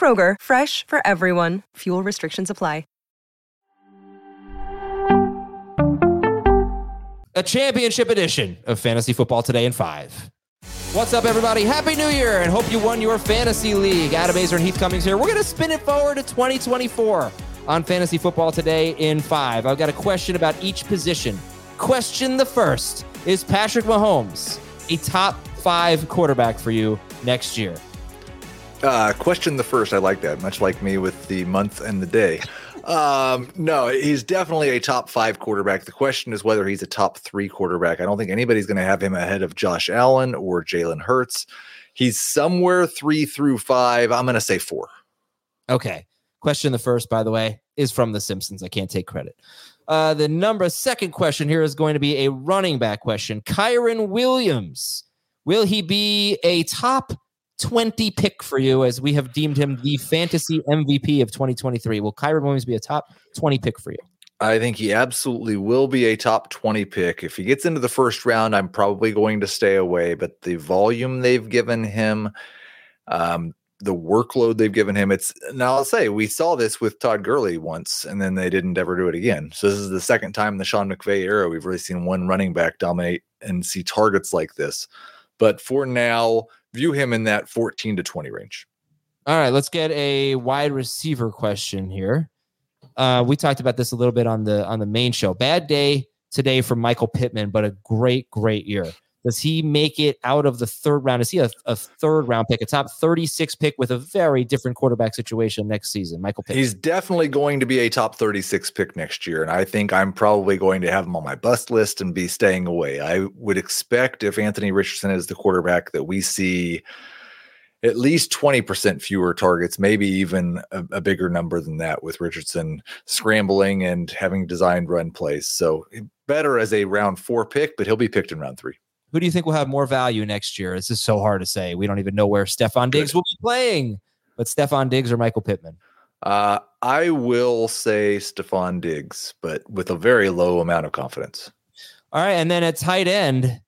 Kroger, fresh for everyone. Fuel restrictions apply. a championship edition of Fantasy Football Today in 5. What's up, everybody? Happy New Year and hope you won your fantasy league. Adam Aizer and Heath Cummings here. We're going to spin it forward to 2024 on Fantasy Football Today in 5. I've got a question about each position. Question the first Is Patrick Mahomes a top five quarterback for you next year? Uh, question the first. I like that, much like me with the month and the day. Um, no, he's definitely a top five quarterback. The question is whether he's a top three quarterback. I don't think anybody's going to have him ahead of Josh Allen or Jalen Hurts. He's somewhere three through five. I'm going to say four. Okay. Question the first, by the way, is from The Simpsons. I can't take credit. Uh, the number second question here is going to be a running back question. Kyren Williams, will he be a top 20 pick for you as we have deemed him the fantasy MVP of 2023. Will Kyren Williams be a top 20 pick for you? I think he absolutely will be a top 20 pick. If he gets into the first round, I'm probably going to stay away. But the volume they've given him, um, the workload they've given him, it's now I'll say we saw this with Todd Gurley once, and then they didn't ever do it again. So this is the second time in the Sean McVay era we've really seen one running back dominate and see targets like this. But for now, view him in that 14 to 20 range. All right, let's get a wide receiver question here. Uh, we talked about this a little bit on the on the main show. Bad day today for Michael Pittman, but a great, great year. Does he make it out of the third round? Is he a, a, third round pick, a top 36 pick with a very different quarterback situation next season? Michael Pittman. He's definitely going to be a top 36 pick next year. And I think I'm probably going to have him on my bust list and be staying away. I would expect if Anthony Richardson is the quarterback that we see at least 20% fewer targets, maybe even a, a, bigger number than that with Richardson scrambling and having designed run plays. So better as a round four pick, but he'll be picked in round three. Who do you think will have more value next year? This is so hard to say. We don't even know where Stefon Diggs will be playing, but Stefon Diggs or Michael Pittman? Uh, I will say Stefon Diggs, but with a very low amount of confidence. All right. And then at tight end,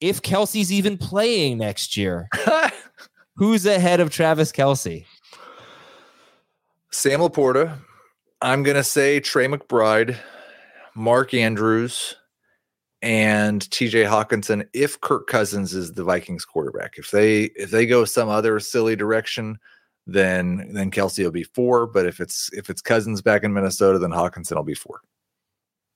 if Kelce's even playing next year, who's ahead of Travis Kelce? Sam LaPorta. I'm going to say Trey McBride, Mark Andrews, and TJ Hockenson if Kirk Cousins is the Vikings quarterback. If they if they go some other silly direction, then then Kelce will be four. But if it's if it's Cousins back in Minnesota, then Hockenson will be four.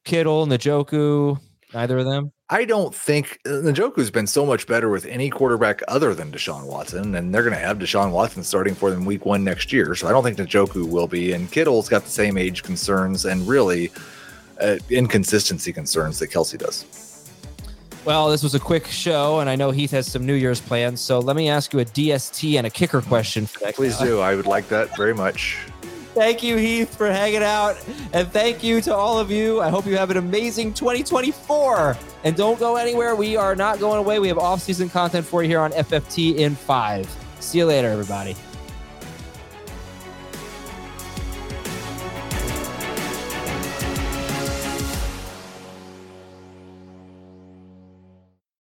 Kittle, Njoku, neither of them. I don't think uh, Njoku's been so much better with any quarterback other than Deshaun Watson, and they're going to have Deshaun Watson starting for them week one next year. So I don't think Njoku will be. And Kittle's got the same age concerns, and really uh, inconsistency concerns that Kelce does. Well, this was a quick show, and I know Heath has some New Year's plans. So let me ask you a DST and a kicker question for that. Please do. I would like that very much. Thank you, Heath, for hanging out. And thank you to all of you. I hope you have an amazing 2024. And don't go anywhere. We are not going away. We have off season content for you here on FFT in five. See you later, everybody.